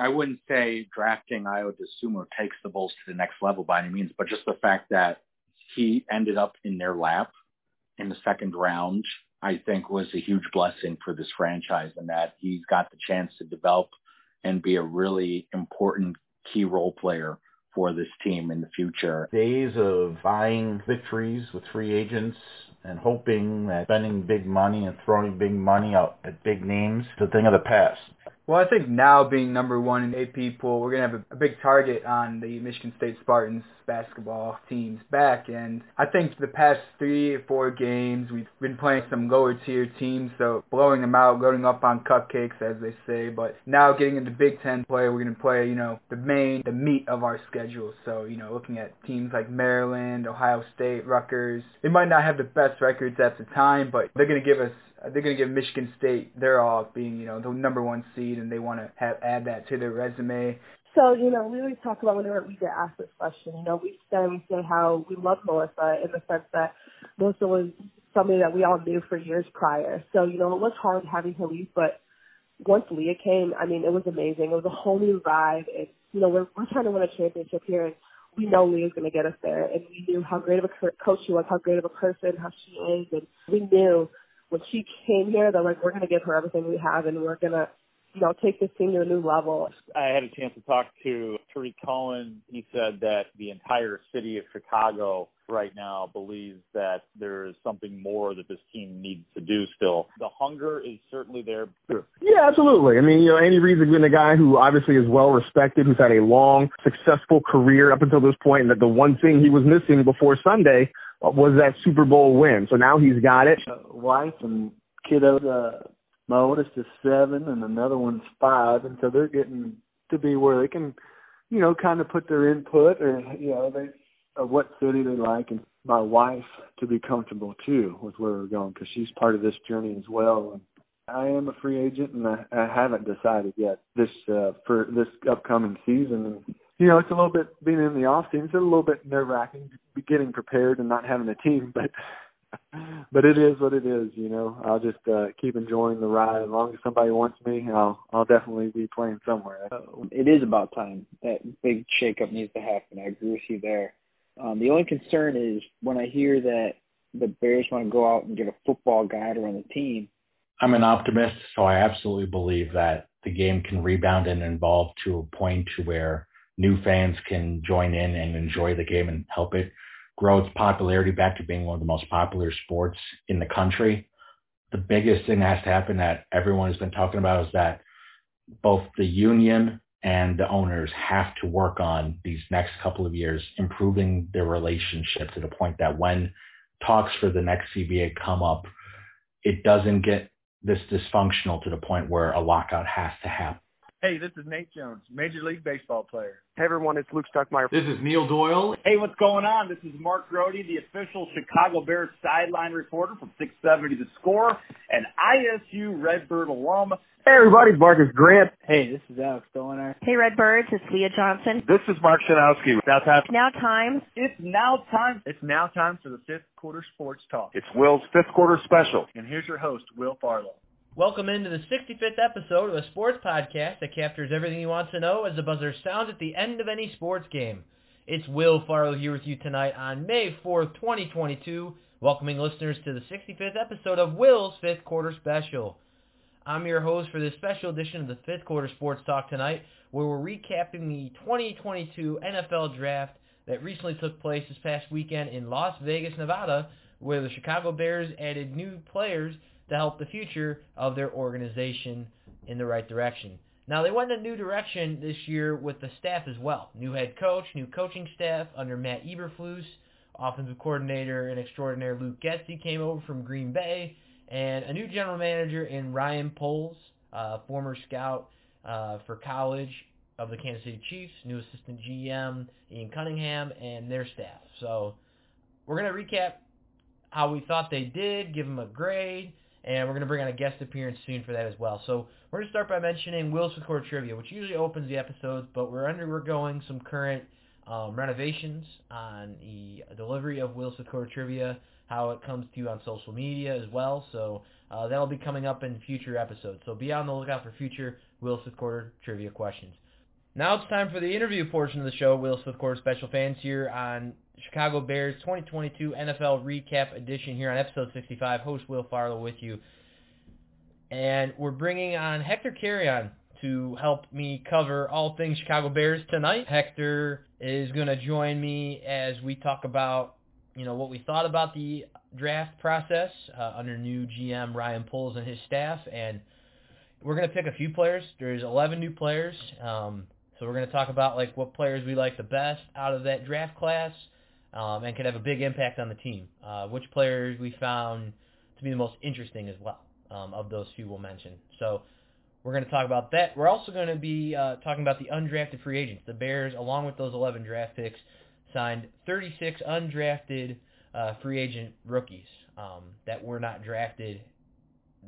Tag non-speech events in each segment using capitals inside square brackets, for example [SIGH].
I wouldn't say drafting Ayo Dosunmu takes the Bulls to the next level by any means, but just the fact that he ended up in their lap in the second round, I think was a huge blessing for this franchise and that he's got the chance to develop and be a really important key role player for this team in the future. Days of buying victories with free agents and hoping that spending big money and throwing big money out at big names is a thing of the past. Well, I think now being number one in AP poll, we're going to have a, a big target on the Michigan State Spartans basketball teams back. And I think the past three or four games, we've been playing some lower tier teams, so blowing them out, loading up on cupcakes, as they say. But now getting into Big Ten play, we're going to play, you know, the main, the meat of our schedule. So, you know, looking at teams like Maryland, Ohio State, Rutgers, they might not have the best records at the time, but they're going to give us Uh, they're going to give Michigan State their all being, you know, the number one seed, and they want to have add that to their resume. So, you know, we always talk about whenever we get asked this question, you know, we say, we say how we love Melissa in the sense that Melissa was somebody that we all knew for years prior. So, you know, it was hard having her leave, but once Leah came, I mean, it was amazing. It was a whole new vibe. And, you know, we're, we're trying to win a championship here, and we know Leah's going to get us there. And we knew how great of a coach she was, how great of a person, how she is. And we knew when she came here, they're like, we're going to give her everything we have, and we're going to, you know, take this team to a new level. I had a chance to talk to Tarik Cohen. He said that the entire city of Chicago right now believes that there is something more that this team needs to do still. The hunger is certainly there. Yeah, absolutely. I mean, you know, Andy Reid's been a guy who obviously is well respected, who's had a long, successful career up until this point, and that the one thing he was missing before Sunday was that Super Bowl win. So now he's got it. Uh, wife and kiddos, uh, my oldest is seven and another one's five, and so they're getting to be where they can, you know, kind of put their input or you know they of what city they like, and my wife to be comfortable too with where we're going because she's part of this journey as well. And I am a free agent, and I, I haven't decided yet this uh, for this upcoming season. And you know, it's a little bit being in the off season. It's a little bit nerve wracking, getting prepared and not having a team, [LAUGHS] but but it is what it is. You know, I'll just uh, keep enjoying the ride. As long as somebody wants me, I'll I'll definitely be playing somewhere. It is about time that big shakeup needs to happen. I agree with you there. Um, the only concern is when I hear that the Bears want to go out and get a football guy to run the team. I'm an optimist, so I absolutely believe that the game can rebound and evolve to a point to where new fans can join in and enjoy the game and help it grow its popularity back to being one of the most popular sports in the country. The biggest thing that has to happen that everyone has been talking about is that both the union and the owners have to work on these next couple of years, improving their relationship to the point that when talks for the next CBA come up, it doesn't get this dysfunctional to the point where a lockout has to happen. Hey, this is Nate Jones, Major League Baseball player. Hey everyone, it's Luke Stuckmeyer. This is Neil Doyle. Hey, what's going on? This is Mark Grote, the official Chicago Bears sideline reporter from 670 The Score, and ISU Redbird alum. Hey everybody, Marcus Grant. Hey, this is Alex Stoner. Hey Redbirds, it's Leah Johnson. This is Mark Schanowski. Now time. Now time. It's now time. It's now time for the fifth quarter sports talk. It's Will's fifth quarter special. And here's your host, Will Farlow. Welcome into the 65th episode of a sports podcast that captures everything you want to know as the buzzer sounds at the end of any sports game. It's Will Farlow here with you tonight on May 4th, 2022, welcoming listeners to the 65th episode of Will's Fifth Quarter Special. I'm your host for this special edition of the Fifth Quarter Sports Talk tonight, where we're recapping the 2022 NFL Draft that recently took place this past weekend in Las Vegas, Nevada, where the Chicago Bears added new players to help the future of their organization in the right direction. Now they went in a new direction this year with the staff as well. New head coach, new coaching staff under Matt Eberflus, offensive coordinator and extraordinaire Luke Getsy came over from Green Bay, and a new general manager in Ryan Poles, uh, former scout uh, for college of the Kansas City Chiefs, new assistant GM Ian Cunningham, and their staff. So we're going to recap how we thought they did, give them a grade, and we're going to bring on a guest appearance soon for that as well. So we're going to start by mentioning Will's Record Trivia, which usually opens the episodes, but we're undergoing some current um, renovations on the delivery of Will's Record Trivia, how it comes to you on social media as well. So uh, that'll be coming up in future episodes. So be on the lookout for future Will's Record Trivia questions. Now it's time for the interview portion of the show. Will's Fifth Quarter Special Fans here on Chicago Bears 2022 NFL Recap Edition here on episode 65. Host Will Farlow with you. And we're bringing on Hector Carrion to help me cover all things Chicago Bears tonight. Hector is going to join me as we talk about, you know, what we thought about the draft process uh, under new GM Ryan Poles and his staff. And we're going to pick a few players. There's 11 new players. Um, so we're going to talk about like what players we like the best out of that draft class um, and could have a big impact on the team. Uh, which players we found to be the most interesting as well um, of those few we'll mention. So we're going to talk about that. We're also going to be uh, talking about the undrafted free agents. The Bears, along with those 11 draft picks, signed 36 undrafted uh, free agent rookies um, that were not drafted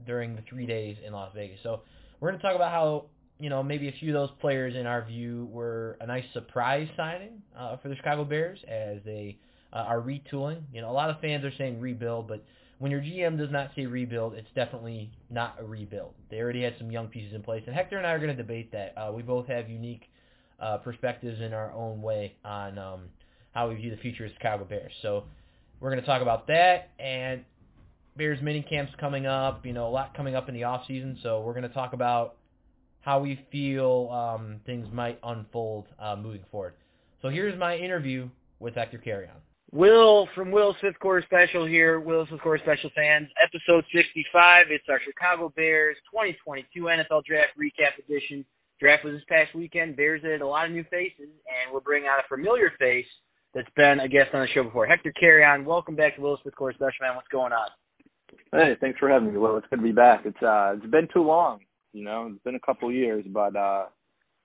during the three days in Las Vegas. So we're going to talk about how you know maybe a few of those players in our view were a nice surprise signing uh, for the Chicago Bears as they uh, are retooling. You know, a lot of fans are saying rebuild, but when your GM does not say rebuild, it's definitely not a rebuild. They already had some young pieces in place, and Hector and I are going to debate that. Uh, we both have unique uh, perspectives in our own way on um, how we view the future of the Chicago Bears. So we're going to talk about that and Bears mini camps coming up. You know, a lot coming up in the off season. So we're going to talk about how we feel um, things might unfold uh, moving forward. So here's my interview with Hector Carrion. Will from Will's Fifth Quarter Special here, Will's Fifth Quarter Special fans, episode 65. It's our Chicago Bears 2022 NFL Draft Recap Edition. Draft was this past weekend. Bears added a lot of new faces, and we're bringing out a familiar face that's been a guest on the show before. Hector Carrion, welcome back to Will's Fifth Quarter Special, man. What's going on? Hey, thanks for having me, Will. It's good to be back. It's uh, it's been too long, you know. It's been a couple years, but uh,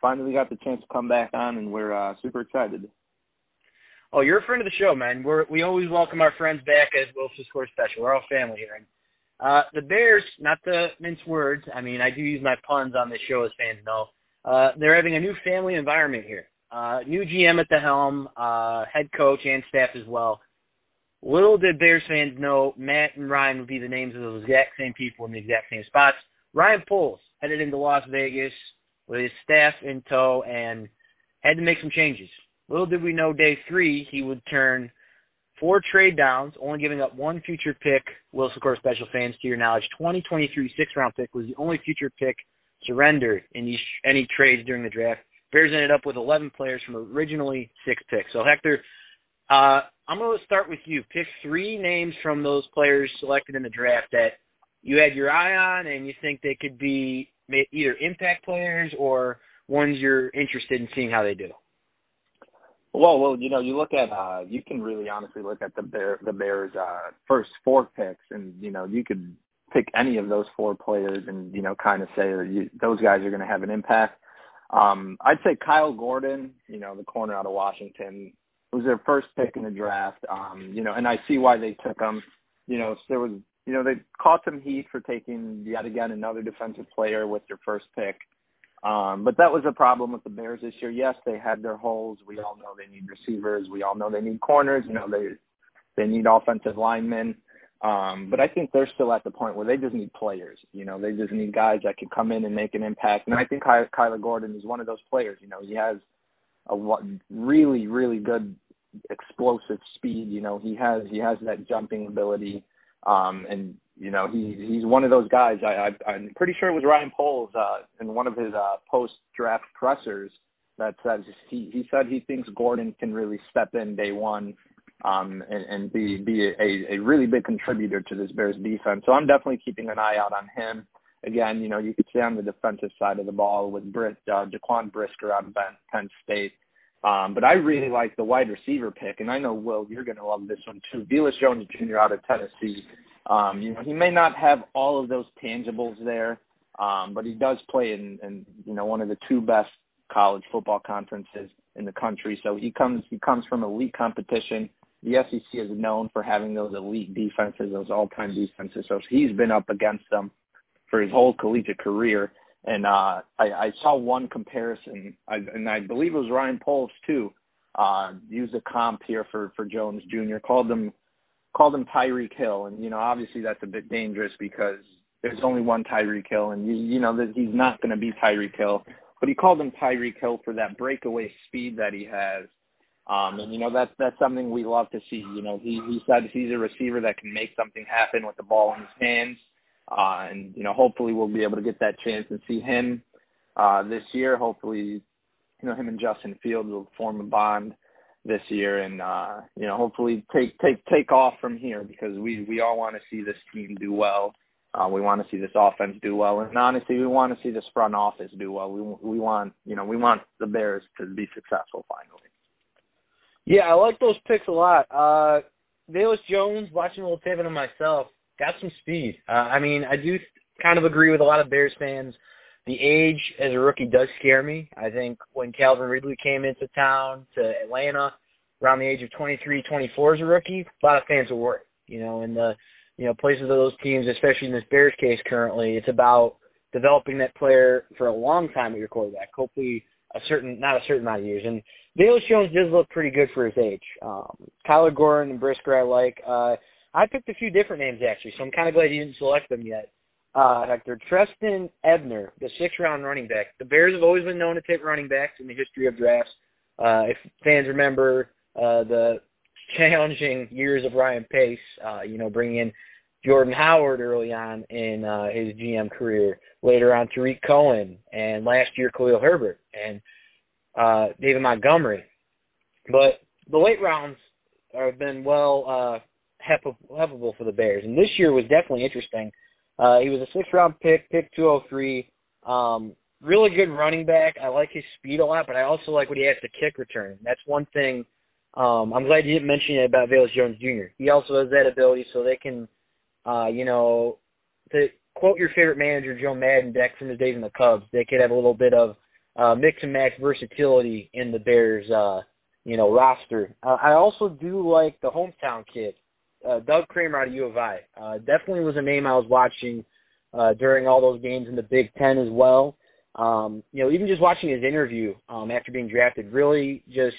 finally got the chance to come back on, and we're uh, super excited. Oh, you're a friend of the show, man. We're we always welcome our friends back as Will's Fifth Quarter Special. We're all family here. Uh, the Bears, not to mince words, I mean I do use my puns on this show, as fans know. Uh, they're having a new family environment here. Uh, new GM at the helm, uh, head coach and staff as well. Little did Bears fans know Matt and Ryan would be the names of those exact same people in the exact same spots. Ryan Poles headed into Las Vegas with his staff in tow and had to make some changes. Little did we know day three he would turn four trade downs, only giving up one future pick. Will's Fifth Quarter Special fans, to your knowledge, 2023 six-round pick was the only future pick surrendered in these, any trades during the draft. Bears ended up with 11 players from originally six picks. So Hector, uh, I'm going to start with you. Pick three names from those players selected in the draft that you had your eye on and you think they could be either impact players or ones you're interested in seeing how they do. Well, well, you know, you look at uh you can really honestly look at the Bear the Bears uh first four picks and you know, you could pick any of those four players and you know kind of say that you, those guys are going to have an impact. Um I'd say Kyler Gordon, you know, the corner out of Washington, was their first pick in the draft. Um, you know, and I see why they took him. You know, there was you know, they caught some heat for taking yet again another defensive player with your first pick. Um, but that was a problem with the Bears this year. Yes, they had their holes. We all know they need receivers. We all know they need corners. You know, they they need offensive linemen. Um, but I think they're still at the point where they just need players. You know, they just need guys that can come in and make an impact. And I think Ky- Kyler Gordon is one of those players. You know, he has a really, really good explosive speed. You know, he has he has that jumping ability. Um, and you know, he he's one of those guys. I, I I'm pretty sure it was Ryan Poles uh, in one of his uh, post draft pressers that says he he said he thinks Gordon can really step in day one um, and, and be be a, a really big contributor to this Bears defense. So I'm definitely keeping an eye out on him. Again, you know, you could say on the defensive side of the ball with Britt, uh, Jaquan Brisker out of Penn State. Um, but I really like the wide receiver pick, and I know Will, you're going to love this one too. Velus Jones Jr. out of Tennessee. Um, you know, he may not have all of those tangibles there, um, but he does play in, in you know one of the two best college football conferences in the country. So he comes he comes from elite competition. The SEC is known for having those elite defenses, those all-time defenses. So he's been up against them for his whole collegiate career. And uh, I, I saw one comparison, I, and I believe it was Ryan Poles too. Uh, used a comp here for for Jones Jr. called them called him Tyreek Hill, and you know obviously that's a bit dangerous because there's only one Tyreek Hill, and you you know that he's not going to be Tyreek Hill. but he called him Tyreek Hill for that breakaway speed that he has. Um, and you know that's that's something we love to see. You know, he he said he's a receiver that can make something happen with the ball in his hands. Uh, and you know, hopefully we'll be able to get that chance and see him uh, this year. Hopefully, you know, him and Justin Fields will form a bond this year, and uh, you know, hopefully take take take off from here because we we all want to see this team do well. Uh, we want to see this offense do well, and honestly, we want to see this front office do well. We we want you know we want the Bears to be successful finally. Yeah, I like those picks a lot. Uh, Velus Jones, watching a little tape of myself, got some speed. Uh, I mean, I do kind of agree with a lot of Bears fans. The age as a rookie does scare me. I think when Calvin Ridley came into town to Atlanta around the age of 23, 24 as a rookie, a lot of fans were worried. You know, in the you know places of those teams, especially in this Bears case currently, it's about developing that player for a long time at your quarterback. Hopefully, a certain not a certain amount of years. And Velus Jones does look pretty good for his age. Um, Kyler Gordon and Brisker I like. Uh, I picked a few different names actually, so I'm kind of glad you didn't select them yet. Uh, Hector Trestan Ebner, the six-round running back. The Bears have always been known to take running backs in the history of drafts. Uh, if fans remember uh, the challenging years of Ryan Pace, uh, you know, bringing in Jordan Howard early on in uh, his GM career, later on Tarik Cohen, and last year Khalil Herbert and uh, David Montgomery. But the late rounds have been well uh, helpable for the Bears. And this year was definitely interesting. Uh, he was a six-round pick, pick 203. Um, really good running back. I like his speed a lot, but I also like what he has to kick return. That's one thing. Um, I'm glad you didn't mention it about Velus Jones Jr. He also has that ability, so they can, uh, you know, to quote your favorite manager, Joe Maddon, back from his days in the Cubs, they could have a little bit of uh, mix and match versatility in the Bears, uh, you know, roster. Uh, I also do like the hometown kid uh, Doug Kramer out of U of I. Uh, definitely was a name I was watching uh, during all those games in the Big Ten as well. Um, you know, even just watching his interview um, after being drafted, really just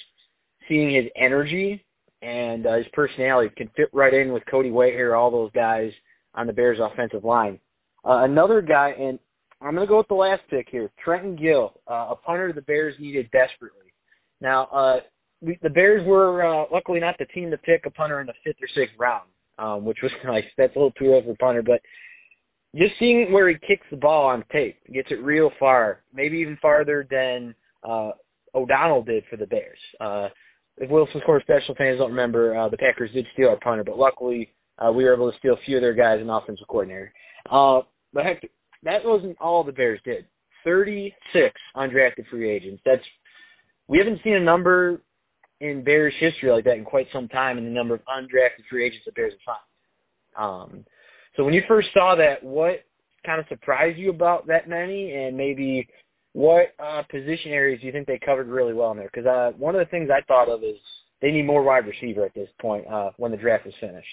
seeing his energy and uh, his personality can fit right in with Cody Whitehair, all those guys on the Bears offensive line. Uh, another guy, and I'm going to go with the last pick here, Trenton Gill, uh, a punter the Bears needed desperately. Now, uh, we, the Bears were uh, luckily not the team to pick a punter in the fifth or sixth round, um, which was [LAUGHS] nice. That's a little too early for punter, but just seeing where he kicks the ball on tape, gets it real far, maybe even farther than uh, O'Donnell did for the Bears. Uh, if Will's Fifth Quarter Special fans don't remember, uh, the Packers did steal our punter, but luckily uh, we were able to steal a few of their guys and offensive coordinator. Uh, but heck, that wasn't all the Bears did. 36 undrafted free agents. That's we haven't seen a number in Bears history like that in quite some time in the number of undrafted free agents the Bears have signed. Um, so when you first saw that, what kind of surprised you about that many, and maybe what uh, position areas do you think they covered really well in there? Because uh, one of the things I thought of is they need more wide receiver at this point uh, when the draft is finished.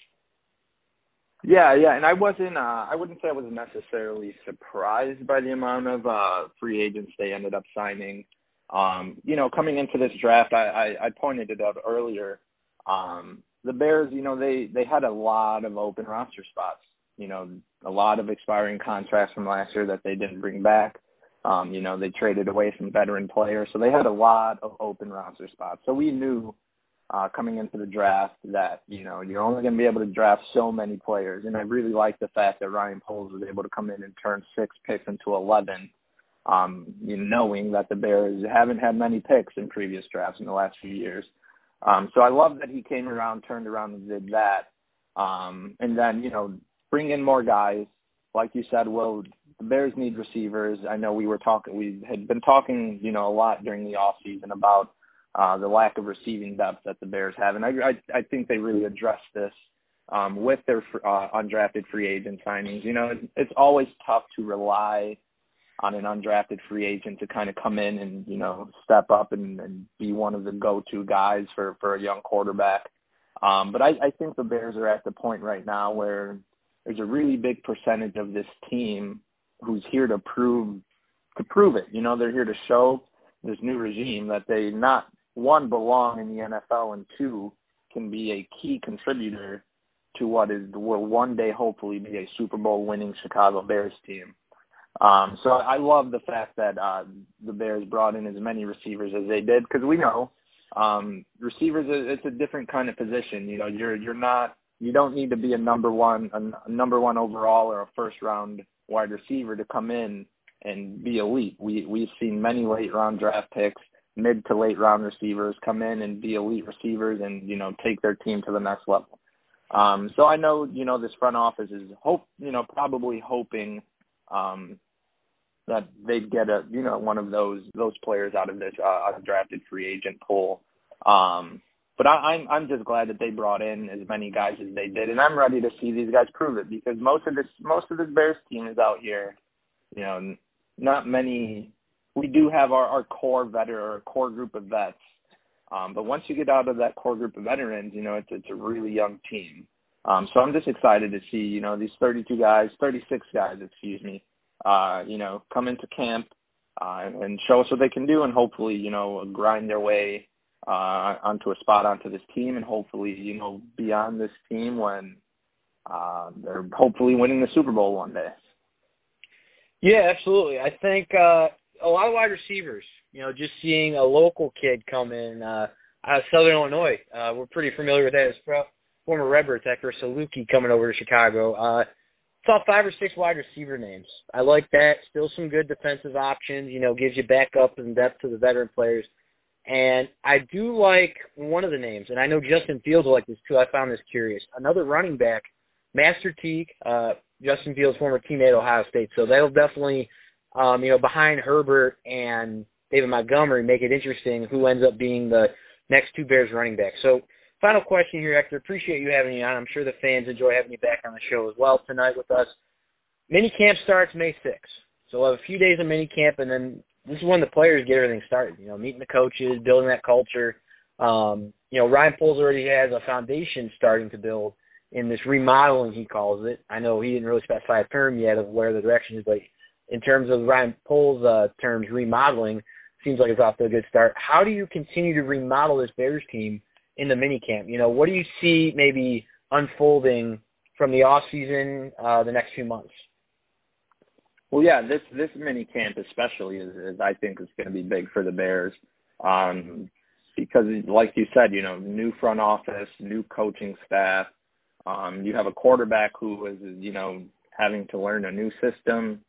Yeah, yeah, and I wasn't. Uh, I wouldn't say I was necessarily surprised by the amount of uh, free agents they ended up signing. Um, you know, coming into this draft, I, I, I pointed it out earlier. Um, the Bears, you know, they they had a lot of open roster spots. You know, a lot of expiring contracts from last year that they didn't bring back. Um, you know, they traded away some veteran players, so they had a lot of open roster spots. So we knew uh, coming into the draft that you know you're only going to be able to draft so many players, and I really like the fact that Ryan Poles was able to come in and turn six picks into eleven um, you know, knowing that the Bears haven't had many picks in previous drafts in the last few years. Um, so I love that he came around, turned around, and did that. Um, and then, you know, bring in more guys. Like you said, well, the Bears need receivers. I know we were talking, we had been talking, you know, a lot during the off season about uh, the lack of receiving depth that the Bears have, and I, I, I think they really addressed this um, with their uh, undrafted free agent signings. You know, it, it's always tough to rely on an undrafted free agent to kind of come in and you know step up and, and be one of the go-to guys for for a young quarterback. Um, but I, I think the Bears are at the point right now where there's a really big percentage of this team who's here to prove to prove it. You know, they're here to show this new regime that they not one belong in the NFL and two can be a key contributor to what is will one day hopefully be a Super Bowl winning Chicago Bears team. Um, so I love the fact that uh, the Bears brought in as many receivers as they did because we know um, receivers it's a different kind of position. You know, you're you're not you don't need to be a number one a, number one overall or a first round wide receiver to come in and be elite. We we've seen many late round draft picks, mid to late round receivers come in and be elite receivers and you know take their team to the next level. Um, so I know you know this front office is hope you know probably hoping um, that they'd get a you know one of those those players out of this uh, drafted free agent pool. Um, but I, I'm I'm just glad that they brought in as many guys as they did, and I'm ready to see these guys prove it because most of this most of this Bears team is out here, you know, not many. We do have our our core veteran or core group of vets, um, but once you get out of that core group of veterans, you know, it's it's a really young team. Um, so I'm just excited to see, you know, these 32 guys, 36 guys, excuse me, uh, you know, come into camp uh, and show us what they can do, and hopefully, you know, grind their way uh, onto a spot onto this team, and hopefully, you know, be on this team when uh, they're hopefully winning the Super Bowl one day. Yeah, absolutely. I think uh, a lot of wide receivers. You know, just seeing a local kid come in uh, out of Southern Illinois. Uh, we're pretty familiar with that as former Redbirds actor Saluki coming over to Chicago. Uh, saw five or six wide receiver names. I like that. Still some good defensive options. You know, gives you backup and depth to the veteran players. And I do like one of the names, and I know Justin Fields will like this too. I found this curious. Another running back, Master Teague, uh, Justin Fields' former teammate at Ohio State. So that'll definitely, um, you know, behind Herbert and David Montgomery, make it interesting who ends up being the next two Bears running backs. So final question here, Hector. Appreciate you having me on. I'm sure the fans enjoy having you back on the show as well tonight with us. Mini camp starts May 6th. So we'll have a few days of mini camp, and then this is when the players get everything started. You know, meeting the coaches, building that culture. Um, you know, Ryan Poles already has a foundation starting to build in this remodeling, he calls it. I know he didn't really specify a term yet of where the direction is, but in terms of Ryan Poles' uh, terms, remodeling seems like it's off to a good start. How do you continue to remodel this Bears team in the mini camp? You know, what do you see maybe unfolding from the off season uh, the next few months? Well, yeah, this this mini camp especially is, is I think is going to be big for the Bears, um, because like you said, you know, new front office, new coaching staff. Um, you have a quarterback who is, you know, having to learn a new system.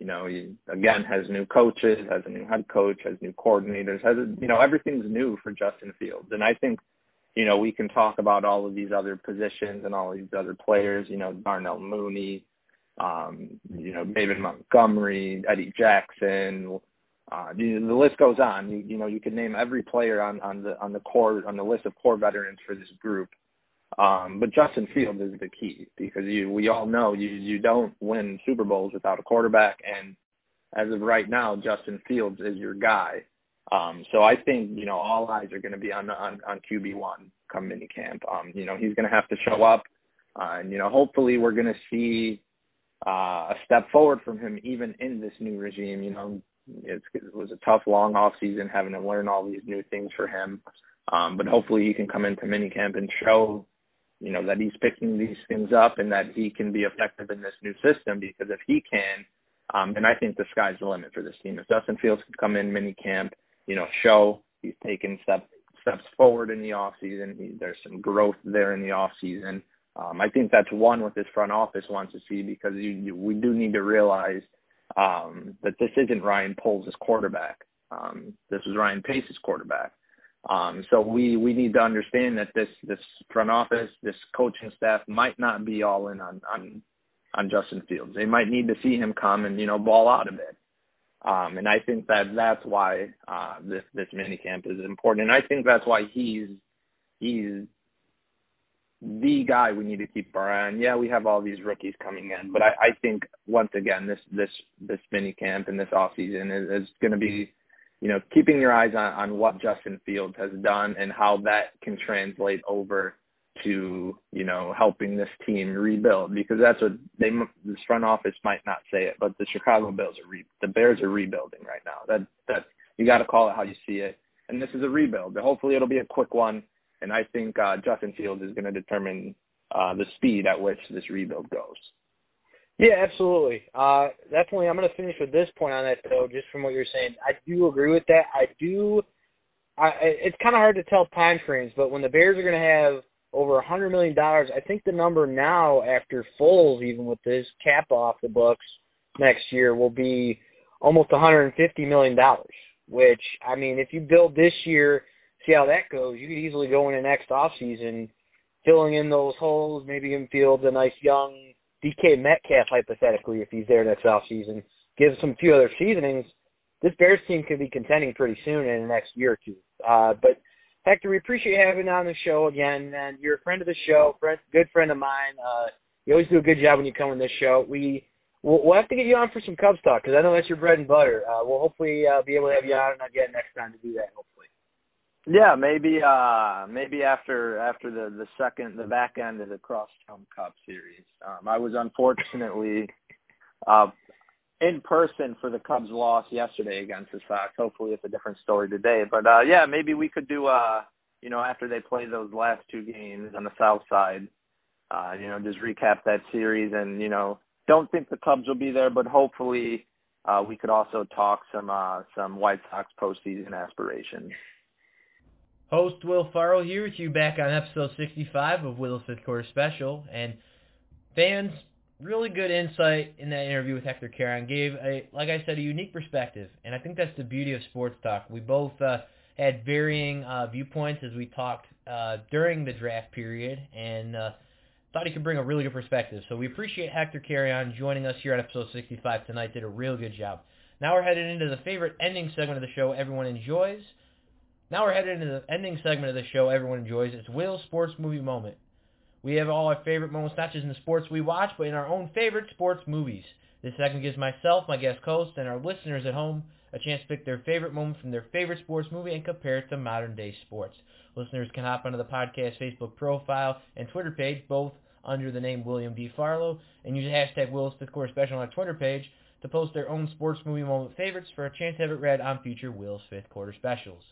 You know, he again has new coaches, has a new head coach, has new coordinators, has you know everything's new for Justin Fields, and I think you know, we can talk about all of these other positions and all these other players, you know, Darnell Mooney, um, you know, David Montgomery, Eddie Jackson, uh, the, list goes on. You, you know, you can name every player on, on the on the core on the list of core veterans for this group. Um, but Justin Fields is the key because you we all know you you don't win Super Bowls without a quarterback, and as of right now, Justin Fields is your guy. Um, so I think you know all eyes are going to be on on, on QB one come minicamp. Um, you know he's going to have to show up, uh, and you know hopefully we're going to see uh, a step forward from him even in this new regime. You know it's, it was a tough long off season having to learn all these new things for him, um, but hopefully he can come into minicamp and show you know that he's picking these things up and that he can be effective in this new system because if he can. Um, then I think the sky's the limit for this team. If Justin Fields can come in mini camp you know, show he's taken step, steps forward in the off season. He, there's some growth there in the off season. Um, I think that's one what this front office wants to see because you, you, we do need to realize um, that this isn't Ryan Poles' quarterback. Um, this is Ryan Pace's quarterback. Um, so we, we need to understand that this, this front office, this coaching staff might not be all in on, on, on Justin Fields. They might need to see him come and, you know, ball out a bit. Um, and I think that that's why uh, this this mini camp is important, and I think that's why he's he's the guy we need to keep our eye on. Yeah, we have all these rookies coming in, but I, I think once again this this this mini camp and this off season is, is going to be, you know, keeping your eyes on on what Justin Fields has done and how that can translate over to you know helping this team rebuild because that's what they this front office might not say it, but the Chicago Bears are re, the Bears are rebuilding right now. That that you got to call it how you see it, and this is a rebuild. But Hopefully, it'll be a quick one, and I think uh, Justin Fields is going to determine uh, the speed at which this rebuild goes. Yeah, absolutely. Uh, definitely. I'm going to finish with this point on that, though, just from what you're saying. I do agree with that. I do. I, it's kind of hard to tell time frames, but when the Bears are going to have over a hundred million dollars, I think the number now, after Foles, even with this cap off the books next year, will be almost 150 million dollars. Which I mean, if you build this year, see how that goes. You could easily go into next off season filling in those holes, maybe even field a nice young DK Metcalf hypothetically if he's there next off season. Give some few other seasonings. This Bears team could be contending pretty soon in the next year or two. Uh, but Hector, we appreciate having on the show again, and you're a friend of the show, friend, good friend of mine. Uh, you always do a good job when you come on this show. We we'll, we'll have to get you on for some Cubs talk because I know that's your bread and butter. Uh, we'll hopefully uh, be able to have you on again next time to do that. Hopefully. Yeah, maybe uh maybe after after the the second the back end of the Crosstown Cup series. Um I was unfortunately uh in person for the Cubs loss yesterday against the Sox. Hopefully it's a different story today. But uh yeah, maybe we could do uh you know after they play those last two games on the south side uh you know just recap that series and you know don't think the Cubs will be there but hopefully uh we could also talk some uh some White Sox postseason aspirations. Host Will Farlow here with you back on episode 65 of Will's Fifth Quarter Special. And fans, really good insight in that interview with Hector Carrion. Gave, a, like I said, a unique perspective. And I think that's the beauty of sports talk. We both uh, had varying uh, viewpoints as we talked uh, during the draft period and uh, thought he could bring a really good perspective. So we appreciate Hector Carrion joining us here on episode 65 tonight. Did a real good job. Now we're headed into the favorite ending segment of the show everyone enjoys – now we're headed into the ending segment of the show everyone enjoys. It's Will's Sports Movie Moment. We have all our favorite moments, not just in the sports we watch, but in our own favorite sports movies. This segment gives myself, my guest host, and our listeners at home a chance to pick their favorite moment from their favorite sports movie and compare it to modern day sports. Listeners can hop onto the podcast Facebook profile and Twitter page, both under the name William D. Farlow, and use hashtag Will's Fifth Quarter Special on our Twitter page to post their own sports movie moment favorites for a chance to have it read on future Will's Fifth Quarter Specials.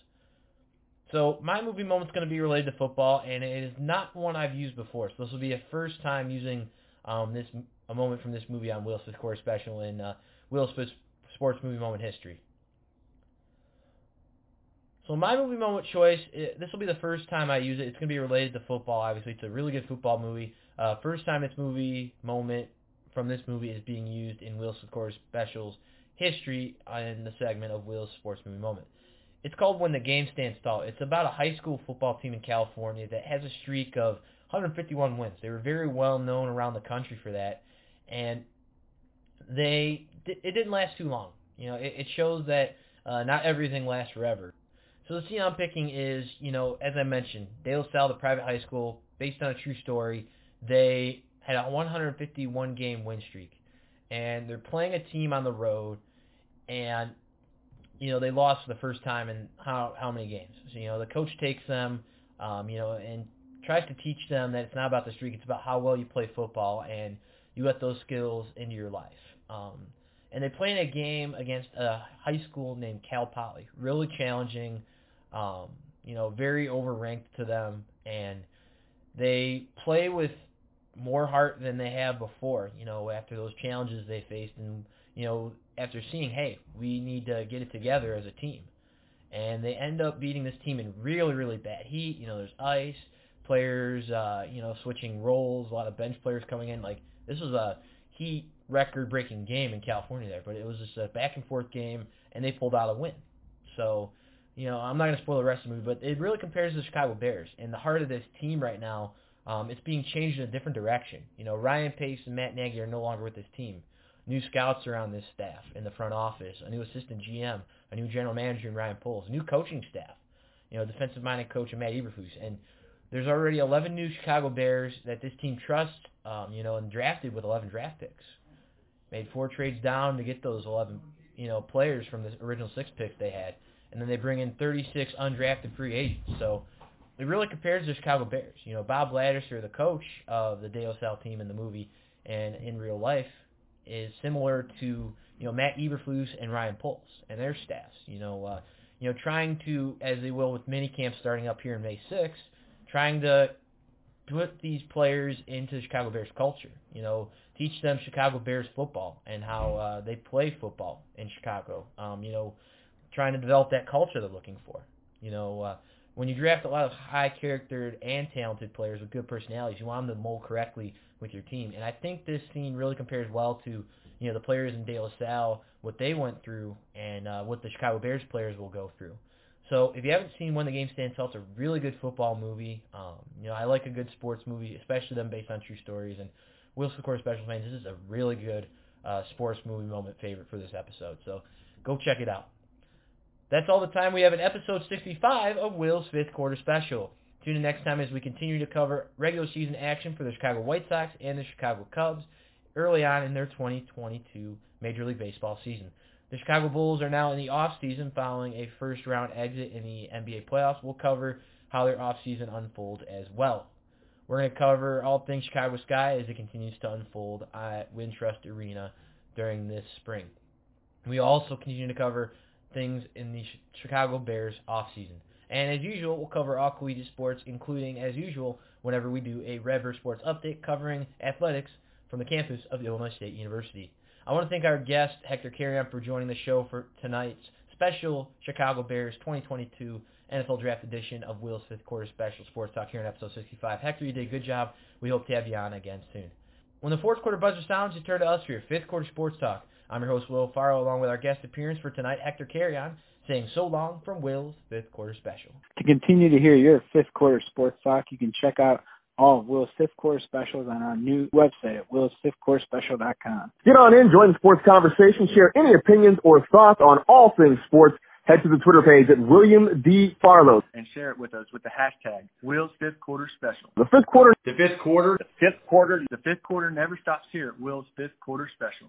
So my movie moment is going to be related to football, and it is not one I've used before. So this will be a first time using um, this a moment from this movie on Will's Fifth Quarter Special in uh, Will's Sports Movie Moment history. So my movie moment choice, it, this will be the first time I use it. It's going to be related to football, obviously. It's a really good football movie. Uh, first time its movie moment from this movie is being used in Will's Fifth Quarter Special's history in the segment of Will's Sports Movie Moment. It's called When the Game Stands Tall. It's about a high school football team in California that has a streak of 151 wins. They were very well known around the country for that, and they it didn't last too long. You know, it, it shows that uh, not everything lasts forever. So the scene I'm picking is, you know, as I mentioned, De La Salle, the private high school, based on a true story. They had a 151 game win streak, and they're playing a team on the road, and you know, they lost for the first time in how how many games. So, you know, the coach takes them, um, you know, and tries to teach them that it's not about the streak, it's about how well you play football and you let those skills into your life. Um, and they play in a game against a high school named Cal Poly, really challenging, um, you know, very overranked to them, and they play with more heart than they have before. You know, after those challenges they faced, and you know, after seeing, hey, we need to get it together as a team. And they end up beating this team in really, really bad heat. You know, there's ice, players, uh, you know, switching roles, a lot of bench players coming in. Like, this was a heat record-breaking game in California there, but it was just a back-and-forth game, and they pulled out a win. So, you know, I'm not going to spoil the rest of the movie, but it really compares to the Chicago Bears. And the heart of this team right now, um, it's being changed in a different direction. You know, Ryan Pace and Matt Nagy are no longer with this team new scouts around this staff in the front office, a new assistant GM, a new general manager in Ryan Poles, a new coaching staff, you know, defensive-minded coach in Matt Eberflus. And there's already 11 new Chicago Bears that this team trusts, um, you know, and drafted with 11 draft picks. Made four trades down to get those 11, you know, players from the original six picks they had. And then they bring in 36 undrafted free agents. So it really compares to the Chicago Bears. You know, Bob Ladouceur, the coach of the De Salle team in the movie and in real life, is similar to you know Matt Eberflus and Ryan Poles and their staffs. You know, uh, you know, trying to, as they will with mini camp starting up here in May 6th, trying to put these players into Chicago Bears culture. You know, teach them Chicago Bears football and how uh, they play football in Chicago. Um, you know, trying to develop that culture they're looking for. You know, uh, when you draft a lot of high charactered and talented players with good personalities, you want them to mold correctly with your team. And I think this scene really compares well to you know the players in De La Salle, what they went through, and uh, what the Chicago Bears players will go through. So if you haven't seen When the Game Stands Tall, it's a really good football movie. Um, you know, I like a good sports movie, especially them based on true stories. And Will's Fifth Quarter Special fans, this is a really good uh, sports movie moment favorite for this episode. So go check it out. That's all the time we have in episode 65 of Will's Fifth Quarter Special. Tune in next time as we continue to cover regular season action for the Chicago White Sox and the Chicago Cubs early on in their 2022 Major League Baseball season. The Chicago Bulls are now in the off-season following a first-round exit in the NBA playoffs. We'll cover how their off-season unfolds as well. We're going to cover all things Chicago Sky as it continues to unfold at Wintrust Arena during this spring. We also continue to cover things in the Chicago Bears off-season. And as usual, we'll cover all collegiate sports, including, as usual, whenever we do a Redbird Sports update covering athletics from the campus of Illinois State University. I want to thank our guest, Hector Carrion, for joining the show for tonight's special Chicago Bears 2022 NFL Draft edition of Will's Fifth Quarter Special Sports Talk here in episode 65. Hector, you did a good job. We hope to have you on again soon. When the fourth quarter buzzer sounds, you turn to us for your fifth quarter sports talk. I'm your host, Will Farlow, along with our guest appearance for tonight, Hector Carrion, saying so long from Will's Fifth Quarter Special. To continue to hear your fifth quarter sports talk, you can check out all of Will's fifth quarter specials on our new website at willsfifthquarterspecial.com. Get on in, join the sports conversation, share any opinions or thoughts on all things sports. Head to the Twitter page at William D. Farlow. And share it with us with the hashtag Will's Fifth Quarter Special. The fifth quarter. The fifth quarter. The fifth quarter. The fifth quarter never stops here at Will's Fifth Quarter Special.